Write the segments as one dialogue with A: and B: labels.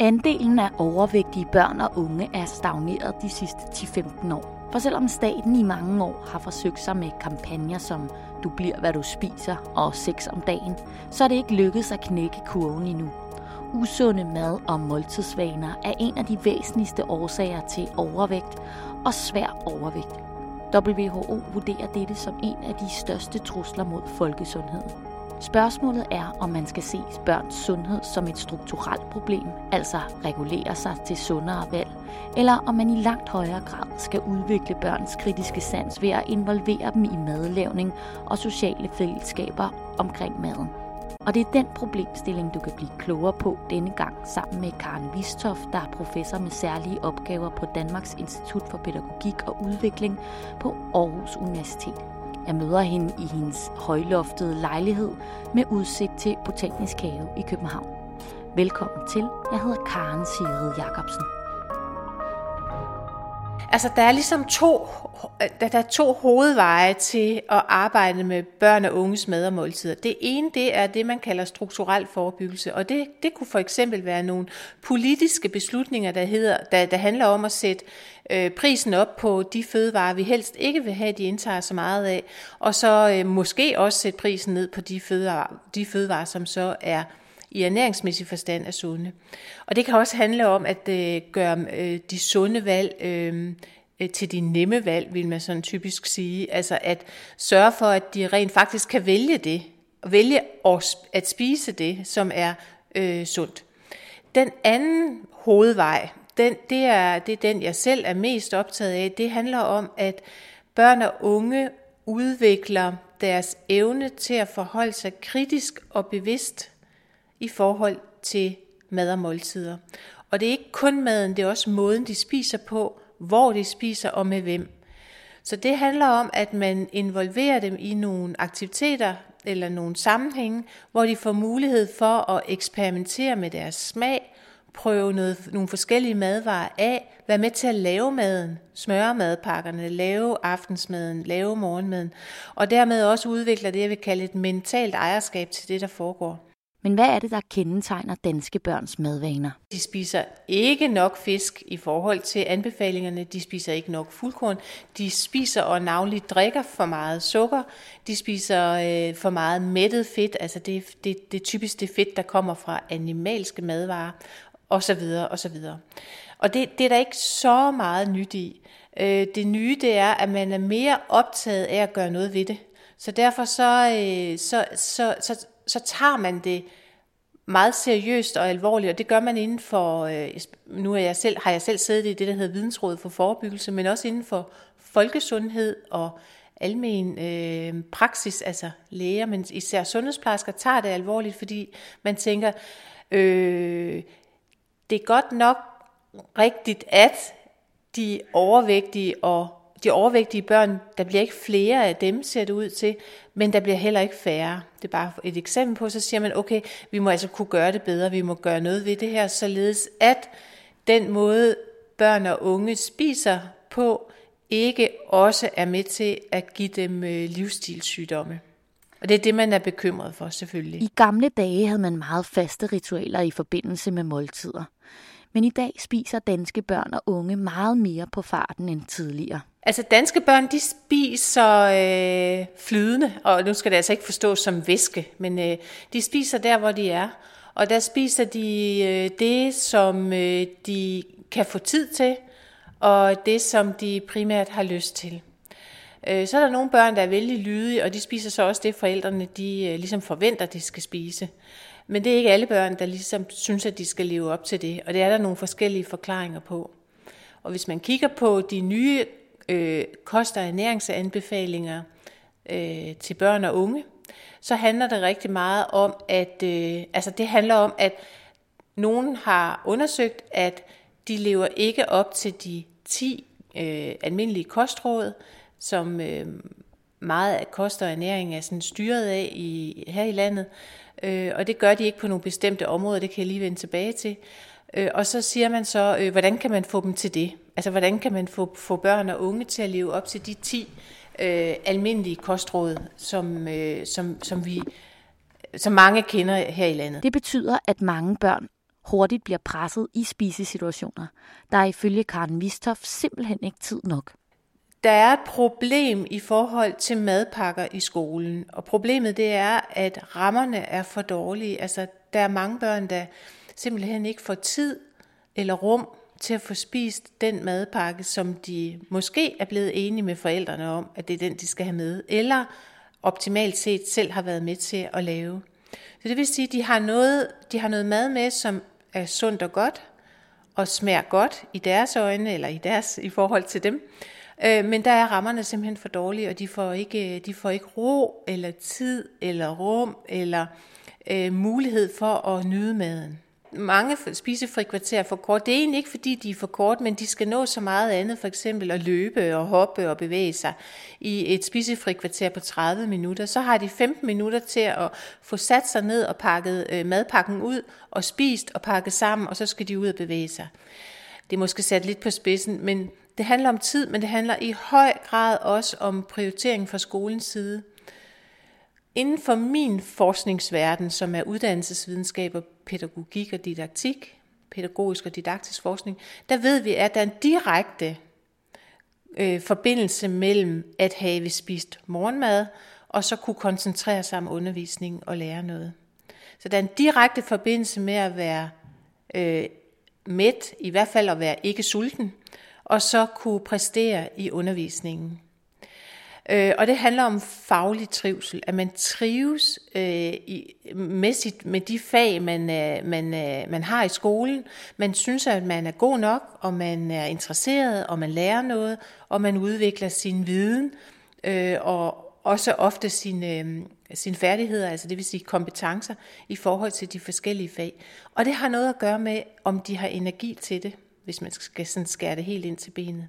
A: Andelen af overvægtige børn og unge er stagneret de sidste 10-15 år. For selvom staten i mange år har forsøgt sig med kampagner som Du bliver, hvad du spiser og sex om dagen, så er det ikke lykkedes at knække kurven endnu. Usunde mad- og måltidsvaner er en af de væsentligste årsager til overvægt og svær overvægt. WHO vurderer dette som en af de største trusler mod folkesundheden. Spørgsmålet er, om man skal se børns sundhed som et strukturelt problem, altså regulere sig til sundere valg, eller om man i langt højere grad skal udvikle børns kritiske sans ved at involvere dem i madlavning og sociale fællesskaber omkring maden. Og det er den problemstilling, du kan blive klogere på denne gang sammen med Karen Vistoff, der er professor med særlige opgaver på Danmarks Institut for Pædagogik og Udvikling på Aarhus Universitet. Jeg møder hende i hendes højloftede lejlighed med udsigt til Botanisk Have i København. Velkommen til. Jeg hedder Karen Sigrid Jacobsen.
B: Altså, der er ligesom to, der, der er to hovedveje til at arbejde med børn og unges mad og måltider. Det ene, det er det, man kalder strukturel forebyggelse, og det, det kunne for eksempel være nogle politiske beslutninger, der, hedder, der, der handler om at sætte øh, prisen op på de fødevarer, vi helst ikke vil have, de indtager så meget af, og så øh, måske også sætte prisen ned på de fødevarer, de fødevarer som så er i ernæringsmæssig forstand er sunde. Og det kan også handle om at øh, gøre øh, de sunde valg øh, øh, til de nemme valg, vil man sådan typisk sige. Altså at sørge for, at de rent faktisk kan vælge det, og vælge at spise det, som er øh, sundt. Den anden hovedvej, den, det, er, det er den, jeg selv er mest optaget af. Det handler om, at børn og unge udvikler deres evne til at forholde sig kritisk og bevidst i forhold til mad og måltider. Og det er ikke kun maden, det er også måden, de spiser på, hvor de spiser og med hvem. Så det handler om, at man involverer dem i nogle aktiviteter eller nogle sammenhænge, hvor de får mulighed for at eksperimentere med deres smag, prøve noget, nogle forskellige madvarer af, være med til at lave maden, smøre madpakkerne, lave aftensmaden, lave morgenmaden, og dermed også udvikler det, jeg vil kalde et mentalt ejerskab til det, der foregår.
A: Men hvad er det, der kendetegner danske børns madvaner?
B: De spiser ikke nok fisk i forhold til anbefalingerne. De spiser ikke nok fuldkorn. De spiser og navnligt drikker for meget sukker. De spiser øh, for meget mættet fedt. Altså det, det, det typisk det fedt, der kommer fra animalske madvarer og så videre og så videre. Og det, det er der ikke så meget nyt i. Øh, det nye det er, at man er mere optaget af at gøre noget ved det. Så derfor så, øh, så, så, så, så tager man det meget seriøst og alvorligt, og det gør man inden for, øh, nu er jeg selv, har jeg selv siddet i det, der hedder Vidensrådet for Forebyggelse, men også inden for folkesundhed og almen øh, praksis, altså læger, men især sundhedsplejersker, tager det alvorligt, fordi man tænker, øh, det er godt nok rigtigt, at de overvægtige og de overvægtige børn, der bliver ikke flere af dem, ser det ud til, men der bliver heller ikke færre. Det er bare et eksempel på, så siger man, okay, vi må altså kunne gøre det bedre, vi må gøre noget ved det her, således at den måde børn og unge spiser på, ikke også er med til at give dem øh, livsstilssygdomme. Og det er det, man er bekymret for, selvfølgelig.
A: I gamle dage havde man meget faste ritualer i forbindelse med måltider. Men i dag spiser danske børn og unge meget mere på farten end tidligere.
B: Altså danske børn, de spiser øh, flydende, og nu skal det altså ikke forstås som væske, men øh, de spiser der, hvor de er. Og der spiser de øh, det, som øh, de kan få tid til, og det, som de primært har lyst til. Øh, så er der nogle børn, der er vældig lydige, og de spiser så også det, forældrene de, øh, ligesom forventer, de skal spise. Men det er ikke alle børn, der ligesom synes, at de skal leve op til det, og det er der nogle forskellige forklaringer på. Og hvis man kigger på de nye øh, kost- og ernæringsanbefalinger øh, til børn og unge, så handler det rigtig meget om, at øh, altså det handler om, at nogen har undersøgt, at de lever ikke op til de 10 øh, almindelige kostråd, som øh, meget af kost og ernæring er sådan styret af i, her i landet. Øh, og det gør de ikke på nogle bestemte områder, det kan jeg lige vende tilbage til. Øh, og så siger man så, øh, hvordan kan man få dem til det? Altså, hvordan kan man få, få børn og unge til at leve op til de 10 øh, almindelige kostråd, som, øh, som, som vi som mange kender her i landet.
A: Det betyder, at mange børn hurtigt bliver presset i spisesituationer. Der er ifølge Karen Vistoff simpelthen ikke tid nok.
B: Der er et problem i forhold til madpakker i skolen, og problemet det er, at rammerne er for dårlige. Altså, der er mange børn, der simpelthen ikke får tid eller rum til at få spist den madpakke, som de måske er blevet enige med forældrene om, at det er den, de skal have med, eller optimalt set selv har været med til at lave. Så det vil sige, at de har noget, de har noget mad med, som er sundt og godt, og smager godt i deres øjne, eller i, deres, i forhold til dem. Øh, men der er rammerne simpelthen for dårlige, og de får ikke, øh, de får ikke ro, eller tid, eller rum, eller øh, mulighed for at nyde maden mange spisefrikvarterer for kort. Det er egentlig ikke, fordi de er for kort, men de skal nå så meget andet, for eksempel at løbe og hoppe og bevæge sig i et spisefrikvarter på 30 minutter. Så har de 15 minutter til at få sat sig ned og pakket øh, madpakken ud og spist og pakket sammen, og så skal de ud og bevæge sig. Det er måske sat lidt på spidsen, men det handler om tid, men det handler i høj grad også om prioritering fra skolens side. Inden for min forskningsverden, som er uddannelsesvidenskab og pædagogik og didaktik, pædagogisk og didaktisk forskning, der ved vi, at der er en direkte øh, forbindelse mellem at have spist morgenmad, og så kunne koncentrere sig om undervisning og lære noget. Så der er en direkte forbindelse med at være øh, mæt, i hvert fald at være ikke sulten, og så kunne præstere i undervisningen. Øh, og det handler om faglig trivsel, at man trives øh, i, med, sit, med de fag, man, øh, man, øh, man har i skolen. Man synes, at man er god nok, og man er interesseret, og man lærer noget, og man udvikler sin viden, øh, og også ofte sine, øh, sine færdigheder, altså det vil sige kompetencer, i forhold til de forskellige fag. Og det har noget at gøre med, om de har energi til det, hvis man skal sådan skære det helt ind til benet.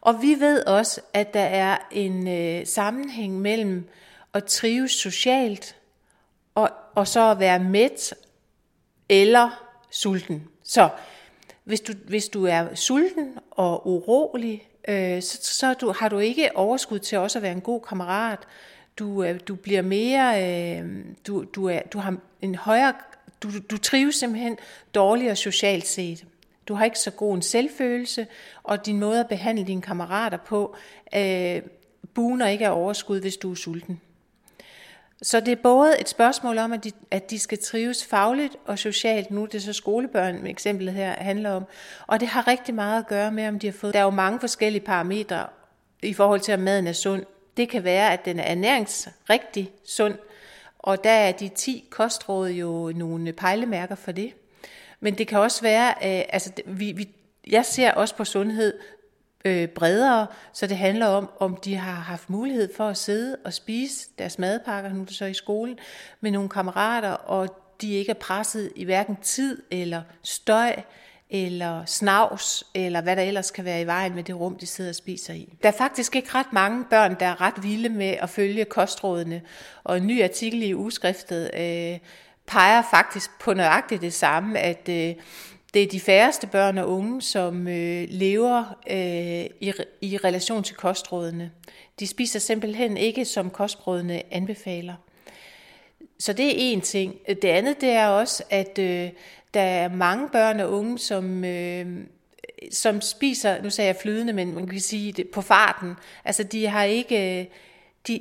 B: Og vi ved også, at der er en øh, sammenhæng mellem at trives socialt og, og så at være mæt eller sulten. Så hvis du, hvis du er sulten og urolig, øh, så, så du, har du ikke overskud til også at være en god kammerat. Du, øh, du bliver mere, øh, du, du, er, du har en højere, du, du trives simpelthen dårligere socialt set. Du har ikke så god en selvfølelse, og din måde at behandle dine kammerater på øh, buner ikke af overskud, hvis du er sulten. Så det er både et spørgsmål om, at de, at de skal trives fagligt og socialt. Nu er det så skolebørn, eksemplet her handler om. Og det har rigtig meget at gøre med, om de har fået... Der er jo mange forskellige parametre i forhold til, om maden er sund. Det kan være, at den er ernæringsrigtig sund, og der er de 10 kostråd jo nogle pejlemærker for det. Men det kan også være, øh, altså vi, vi, jeg ser også på sundhed øh, bredere, så det handler om, om de har haft mulighed for at sidde og spise deres madpakker, nu er det så i skolen, med nogle kammerater, og de ikke er presset i hverken tid eller støj, eller snavs, eller hvad der ellers kan være i vejen med det rum, de sidder og spiser i. Der er faktisk ikke ret mange børn, der er ret vilde med at følge kostrådene, og en ny artikel i Uskriftet øh, peger faktisk på nøjagtigt det samme, at øh, det er de færreste børn og unge, som øh, lever øh, i, i relation til kostrådene. De spiser simpelthen ikke, som kostrådene anbefaler. Så det er en ting. Det andet det er også, at øh, der er mange børn og unge, som, øh, som spiser, nu sagde jeg flydende, men man kan sige det på farten. Altså de har ikke, øh, de,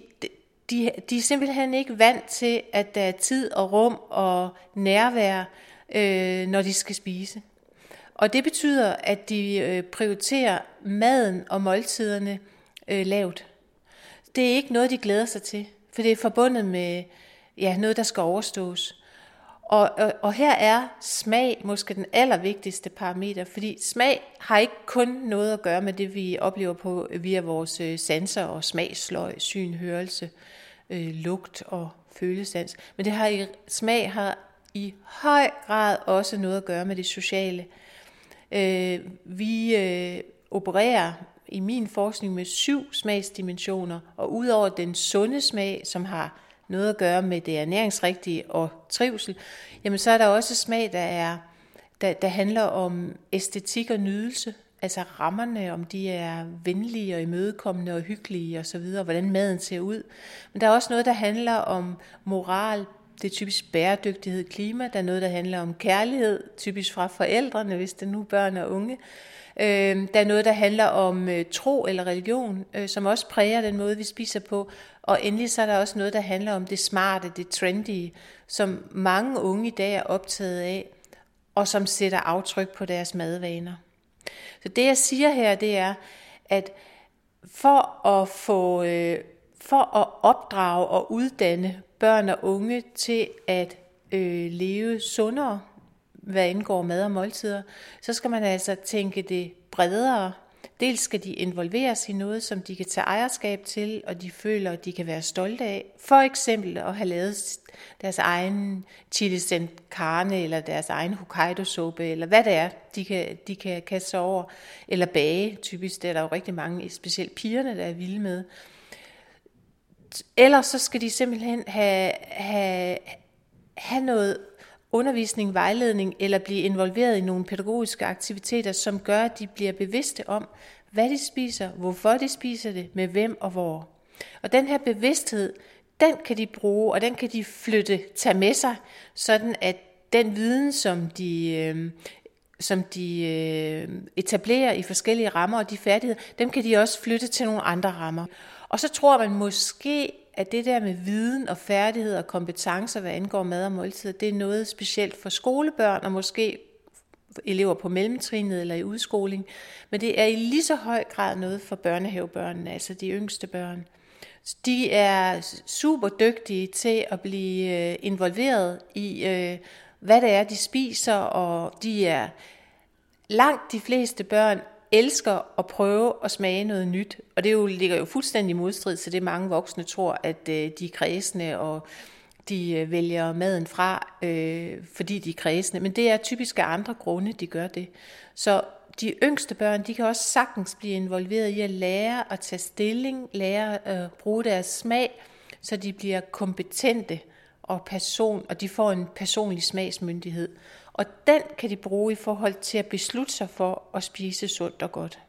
B: de, de er simpelthen ikke vant til, at der er tid og rum og nærvær, øh, når de skal spise. Og det betyder, at de øh, prioriterer maden og måltiderne øh, lavt. Det er ikke noget, de glæder sig til, for det er forbundet med ja, noget, der skal overstås. Og, og, og her er smag måske den allervigtigste parameter, fordi smag har ikke kun noget at gøre med det, vi oplever på via vores øh, sanser og smagsløg, syn, hørelse, øh, Øh, lugt og følesans. Men det har i, smag har i høj grad også noget at gøre med det sociale. Øh, vi øh, opererer i min forskning med syv smagsdimensioner, og udover den sunde smag, som har noget at gøre med det ernæringsrigtige og trivsel, jamen så er der også smag, der, er, der, der handler om æstetik og nydelse, altså rammerne, om de er venlige og imødekommende og hyggelige og så videre, hvordan maden ser ud. Men der er også noget, der handler om moral, det er typisk bæredygtighed, klima. Der er noget, der handler om kærlighed, typisk fra forældrene, hvis det nu er børn og unge. Øh, der er noget, der handler om øh, tro eller religion, øh, som også præger den måde, vi spiser på. Og endelig så er der også noget, der handler om det smarte, det trendy, som mange unge i dag er optaget af, og som sætter aftryk på deres madvaner. Så det jeg siger her, det er, at for at få, øh, for at opdrage og uddanne børn og unge til at øh, leve sundere, hvad indgår mad og måltider, så skal man altså tænke det bredere. Dels skal de involveres i noget, som de kan tage ejerskab til, og de føler, at de kan være stolte af. For eksempel at have lavet deres egen chili sen carne, eller deres egen Hokkaido-suppe, eller hvad det er, de kan, de kan kaste sig over. Eller bage, typisk. Det er der jo rigtig mange, specielt pigerne, der er vilde med. Ellers så skal de simpelthen have, have, have noget undervisning, vejledning eller blive involveret i nogle pædagogiske aktiviteter, som gør, at de bliver bevidste om, hvad de spiser, hvorfor de spiser det, med hvem og hvor. Og den her bevidsthed, den kan de bruge, og den kan de flytte, tage med sig, sådan at den viden, som de, øh, som de øh, etablerer i forskellige rammer, og de færdigheder, dem kan de også flytte til nogle andre rammer. Og så tror man måske, at det der med viden og færdighed og kompetencer, hvad angår mad og måltider, det er noget specielt for skolebørn og måske elever på mellemtrinet eller i udskoling. Men det er i lige så høj grad noget for børnehavebørnene, altså de yngste børn. De er super dygtige til at blive øh, involveret i, øh, hvad det er, de spiser, og de er langt de fleste børn elsker at prøve at smage noget nyt. Og det jo, ligger jo fuldstændig modstrid til det, mange voksne tror, at øh, de er kredsende, og de øh, vælger maden fra, øh, fordi de er kredsende. Men det er typisk af andre grunde, de gør det. Så de yngste børn, de kan også sagtens blive involveret i at lære at tage stilling, lære at bruge deres smag, så de bliver kompetente og person, og de får en personlig smagsmyndighed. Og den kan de bruge i forhold til at beslutte sig for at spise sundt og godt.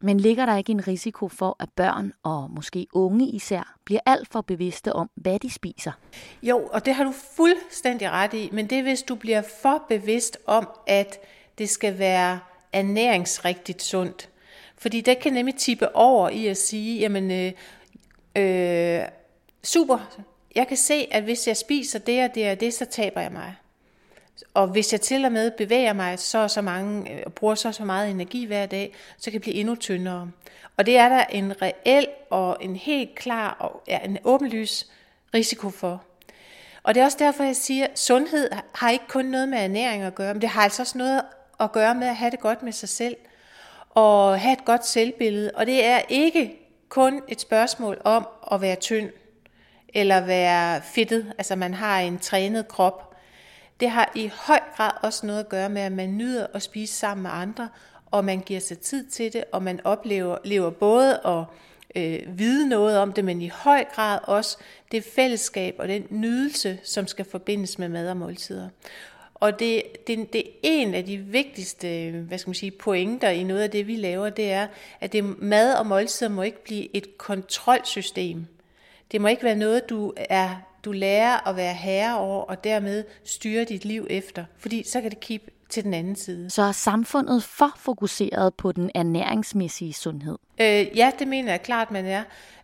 A: Men ligger der ikke en risiko for, at børn og måske unge især bliver alt for bevidste om, hvad de spiser?
B: Jo, og det har du fuldstændig ret i, men det er, hvis du bliver for bevidst om, at det skal være ernæringsrigtigt sundt. Fordi det kan nemlig tippe over i at sige, jamen, øh, øh, super, jeg kan se, at hvis jeg spiser det og det og det, så taber jeg mig. Og hvis jeg til og med bevæger mig så så mange, øh, og bruger så så meget energi hver dag, så kan jeg blive endnu tyndere. Og det er der en reel og en helt klar og ja, en åbenlys risiko for. Og det er også derfor, jeg siger, at sundhed har ikke kun noget med ernæring at gøre, men det har altså også noget at gøre med at have det godt med sig selv, og have et godt selvbillede. Og det er ikke kun et spørgsmål om at være tynd, eller være fedtet, altså man har en trænet krop, det har i høj grad også noget at gøre med, at man nyder at spise sammen med andre, og man giver sig tid til det, og man oplever lever både at øh, vide noget om det, men i høj grad også det fællesskab og den nydelse, som skal forbindes med mad og måltider. Og det, det, det er en af de vigtigste hvad skal man sige, pointer i noget af det, vi laver, det er, at det, mad og måltider må ikke blive et kontrolsystem. Det må ikke være noget, du er du lærer at være herre over, og dermed styre dit liv efter. Fordi så kan det kigge til den anden side.
A: Så er samfundet for fokuseret på den ernæringsmæssige sundhed?
B: Øh, ja, det mener jeg klart, man er.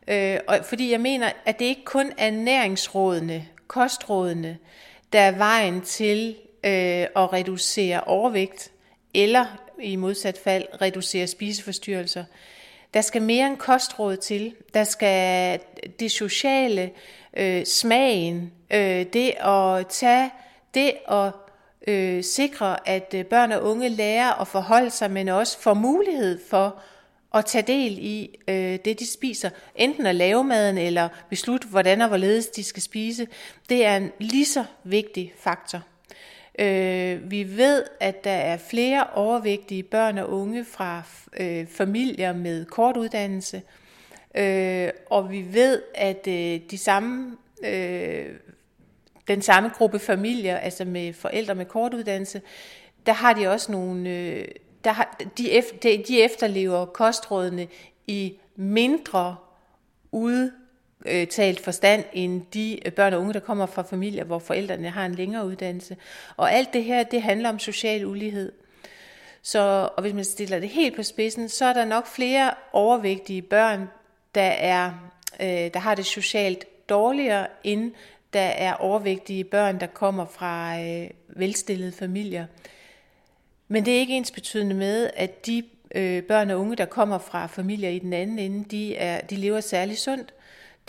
B: Øh, og fordi jeg mener, at det ikke kun er ernæringsrådene, kostrådene, der er vejen til øh, at reducere overvægt, eller i modsat fald reducere spiseforstyrrelser. Der skal mere end kostråd til. Der skal det sociale, øh, smagen, øh, det at tage, det at øh, sikre, at øh, børn og unge lærer at forholde sig, men også får mulighed for at tage del i øh, det, de spiser. Enten at lave maden eller beslutte, hvordan og hvorledes de skal spise. Det er en lige så vigtig faktor. Øh, vi ved, at der er flere overvægtige børn og unge fra øh, familier med kort uddannelse, øh, og vi ved, at øh, de samme, øh, den samme gruppe familier, altså med forældre med kort uddannelse, der har de også nogle, øh, der har, de, efter, de efterlever kostrådene i mindre ud øh, talt forstand end de øh, børn og unge, der kommer fra familier, hvor forældrene har en længere uddannelse. Og alt det her, det handler om social ulighed. Så, og hvis man stiller det helt på spidsen, så er der nok flere overvægtige børn, der, er, øh, der har det socialt dårligere, end der er overvægtige børn, der kommer fra øh, velstillede familier. Men det er ikke ens betydende med, at de øh, børn og unge, der kommer fra familier i den anden ende, de, er, de lever særlig sundt.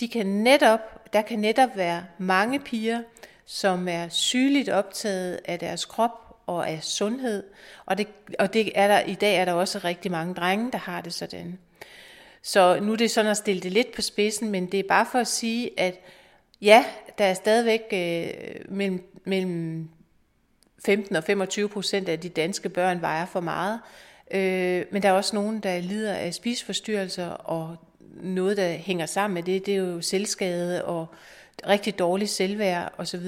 B: De kan netop, der kan netop være mange piger, som er sygeligt optaget af deres krop og af sundhed. Og, det, og det er der, i dag er der også rigtig mange drenge, der har det sådan. Så nu er det sådan at stille det lidt på spidsen, men det er bare for at sige, at ja, der er stadigvæk øh, mellem, mellem 15 og 25 procent af de danske børn vejer for meget. Øh, men der er også nogen, der lider af spiseforstyrrelser, og noget, der hænger sammen med det, det er jo selvskade og rigtig dårligt selvværd osv.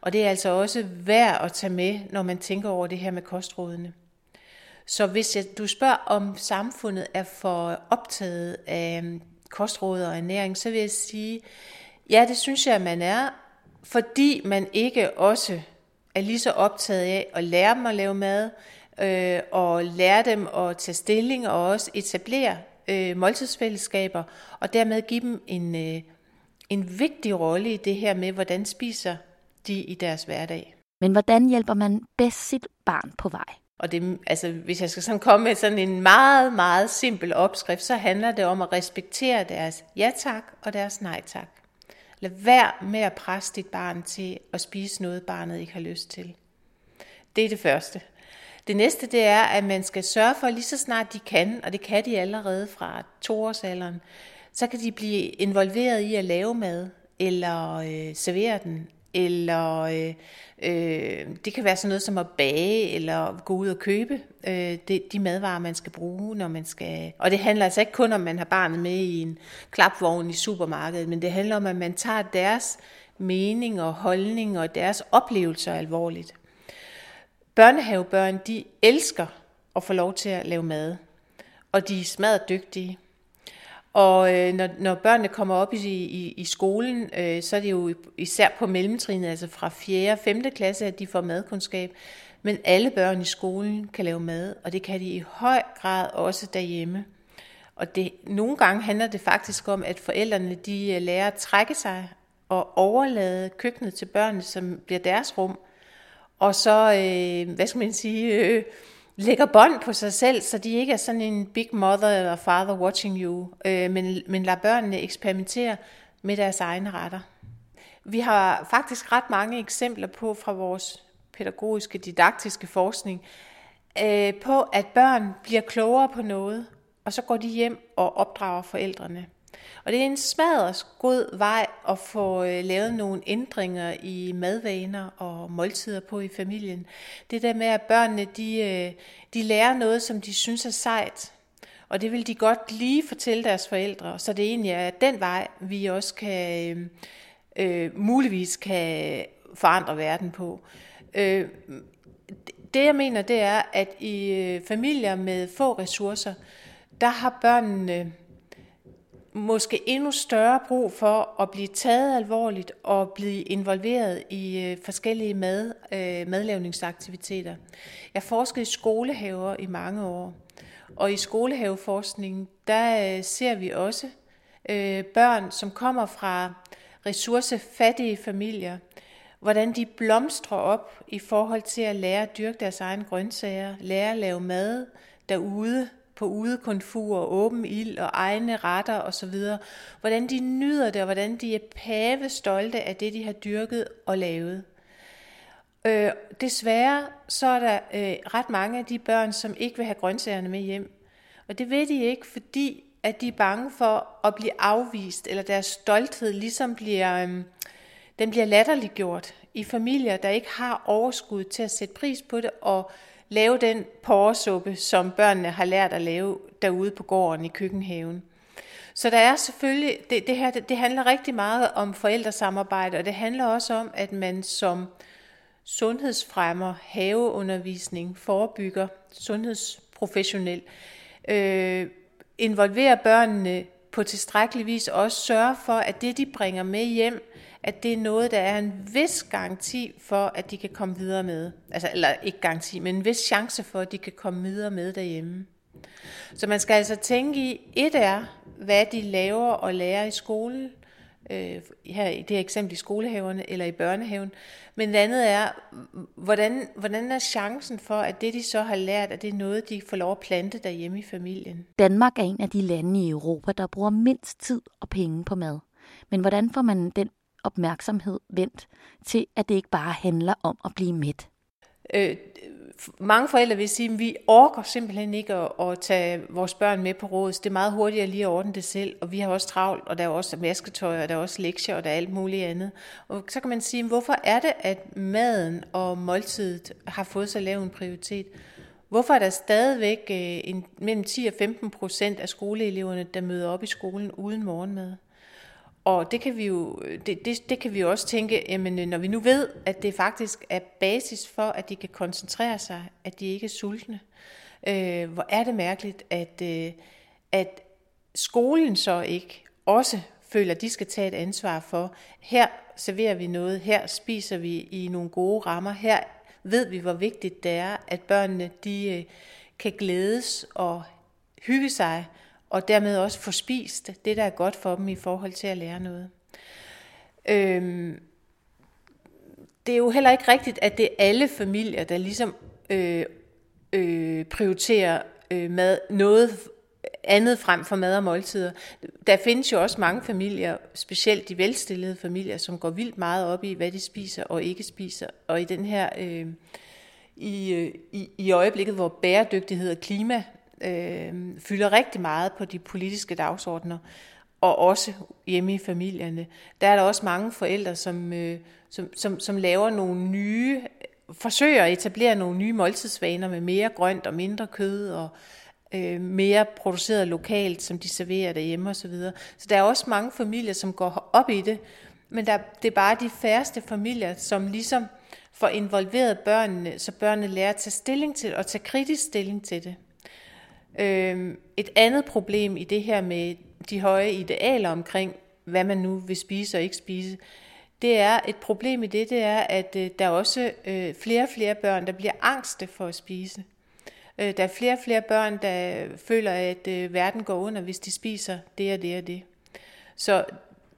B: Og det er altså også værd at tage med, når man tænker over det her med kostrådene. Så hvis jeg, du spørger, om samfundet er for optaget af øhm, kostråd og ernæring, så vil jeg sige, ja, det synes jeg, man er, fordi man ikke også er lige så optaget af at lære dem at lave mad, øh, og lære dem at tage stilling og også etablere øh, måltidsfællesskaber, og dermed give dem en, øh, en vigtig rolle i det her med, hvordan spiser de i deres hverdag.
A: Men hvordan hjælper man bedst sit barn på vej?
B: Og det, altså, hvis jeg skal sådan komme med sådan en meget, meget simpel opskrift, så handler det om at respektere deres ja tak og deres nej tak. Lad være med at presse dit barn til at spise noget, barnet ikke har lyst til. Det er det første. Det næste det er, at man skal sørge for, lige så snart de kan, og det kan de allerede fra toårsalderen, så kan de blive involveret i at lave mad, eller øh, servere den, eller øh, øh, det kan være sådan noget som at bage, eller gå ud og købe øh, de, de madvarer, man skal bruge, når man skal... Og det handler altså ikke kun om, at man har barnet med i en klapvogn i supermarkedet, men det handler om, at man tager deres mening og holdning og deres oplevelser alvorligt. Børnehavebørn, de elsker at få lov til at lave mad, og de er smadret dygtige. Og øh, når, når børnene kommer op i, i, i skolen, øh, så er det jo især på mellemtrinnet, altså fra 4. og 5. klasse, at de får madkundskab. Men alle børn i skolen kan lave mad, og det kan de i høj grad også derhjemme. Og det, nogle gange handler det faktisk om, at forældrene de øh, lærer at trække sig og overlade køkkenet til børnene, som bliver deres rum. Og så, øh, hvad skal man sige, øh, lægger bånd på sig selv, så de ikke er sådan en big mother eller father watching you, øh, men, men lader børnene eksperimentere med deres egne retter. Vi har faktisk ret mange eksempler på fra vores pædagogiske, didaktiske forskning, øh, på at børn bliver klogere på noget, og så går de hjem og opdrager forældrene. Og det er en smadret god vej at få øh, lavet nogle ændringer i madvaner og måltider på i familien. Det der med, at børnene de, øh, de lærer noget, som de synes er sejt. Og det vil de godt lige fortælle deres forældre. Så det egentlig er den vej, vi også kan øh, øh, muligvis kan forandre verden på. Øh, det jeg mener, det er, at i øh, familier med få ressourcer, der har børnene måske endnu større brug for at blive taget alvorligt og blive involveret i øh, forskellige mad, øh, madlavningsaktiviteter. Jeg forskede i skolehaver i mange år, og i skolehaveforskningen, der øh, ser vi også øh, børn, som kommer fra ressourcefattige familier, hvordan de blomstrer op i forhold til at lære at dyrke deres egne grøntsager, lære at lave mad derude, på udekonfur, åben ild og egne retter osv. Hvordan de nyder det, og hvordan de er pave stolte af det, de har dyrket og lavet. Øh, desværre så er der øh, ret mange af de børn, som ikke vil have grøntsagerne med hjem. Og det ved de ikke, fordi at de er bange for at blive afvist, eller deres stolthed ligesom bliver, øh, den bliver latterliggjort i familier, der ikke har overskud til at sætte pris på det, og lave den porresuppe, som børnene har lært at lave derude på gården i køkkenhaven. Så der er selvfølgelig, det, det her det handler rigtig meget om forældresamarbejde, og det handler også om, at man som sundhedsfremmer, haveundervisning, forebygger, sundhedsprofessionel, øh, involverer børnene på tilstrækkelig vis også sørge for, at det, de bringer med hjem, at det er noget, der er en vis garanti for, at de kan komme videre med. Altså, eller ikke garanti, men en vis chance for, at de kan komme videre med derhjemme. Så man skal altså tænke i, et er, hvad de laver og lærer i skolen, øh, her i det her eksempel i skolehaverne eller i børnehaven. Men det andet er, hvordan, hvordan er chancen for, at det de så har lært, at det er noget, de får lov at plante derhjemme i familien?
A: Danmark er en af de lande i Europa, der bruger mindst tid og penge på mad. Men hvordan får man den opmærksomhed vendt til, at det ikke bare handler om at blive mæt?
B: Øh, mange forældre vil sige, at vi orker simpelthen ikke at, at tage vores børn med på råd. Det er meget hurtigere lige at ordne det selv, og vi har også travlt, og der er også masketøj, og der er også lektier, og der er alt muligt andet. Og så kan man sige, hvorfor er det, at maden og måltidet har fået så lav en prioritet? Hvorfor er der stadigvæk øh, en, mellem 10 og 15 procent af skoleeleverne, der møder op i skolen uden morgenmad? Og det kan vi jo, det, det, det kan vi jo også tænke, jamen, øh, når vi nu ved, at det faktisk er basis for, at de kan koncentrere sig, at de ikke er sultne. Øh, hvor er det mærkeligt, at, øh, at skolen så ikke også føler, at de skal tage et ansvar for, her serverer vi noget, her spiser vi i nogle gode rammer, her ved vi, hvor vigtigt det er, at børnene de øh, kan glædes og hygge sig, og dermed også få spist det, der er godt for dem i forhold til at lære noget. Øhm, det er jo heller ikke rigtigt, at det er alle familier, der ligesom øh, øh, prioriterer øh, mad, noget andet frem for mad og måltider. Der findes jo også mange familier, specielt de velstillede familier, som går vildt meget op i, hvad de spiser og ikke spiser. Og i den her øh, i, øh, i, i øjeblikket, hvor bæredygtighed og klima øh, fylder rigtig meget på de politiske dagsordner, og også hjemme i familierne. Der er der også mange forældre, som, øh, som, som, som laver nogle nye, forsøger at etablere nogle nye måltidsvaner med mere grønt og mindre kød og øh, mere produceret lokalt, som de serverer derhjemme osv. Så, så der er også mange familier, som går op i det, men der, det er bare de færreste familier, som ligesom får involveret børnene, så børnene lærer at tage stilling til og tage kritisk stilling til det. Øh, et andet problem i det her med de høje idealer omkring, hvad man nu vil spise og ikke spise, det er et problem i det, det er, at øh, der er også øh, flere og flere børn, der bliver angste for at spise. Øh, der er flere og flere børn, der føler, at øh, verden går under, hvis de spiser det og det og det. Så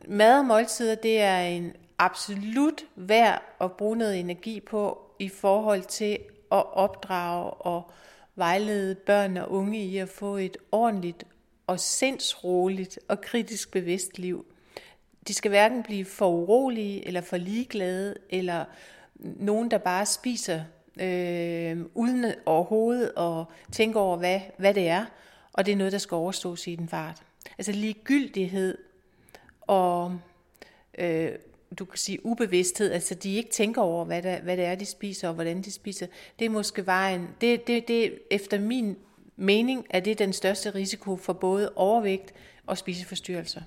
B: mad og måltider, det er en absolut værd at bruge noget energi på i forhold til at opdrage og vejlede børn og unge i at få et ordentligt og sindsroligt og kritisk bevidst liv. De skal hverken blive for urolige eller for ligeglade, eller nogen, der bare spiser øh, uden overhovedet og tænker over, hvad, hvad det er, og det er noget, der skal overstås i den fart. Altså ligegyldighed og øh, du kan sige ubevidsthed, altså de ikke tænker over, hvad, der, hvad det er, de spiser og hvordan de spiser, det er måske vejen, det, det, det efter min mening er det den største risiko for både overvægt og spiseforstyrrelser.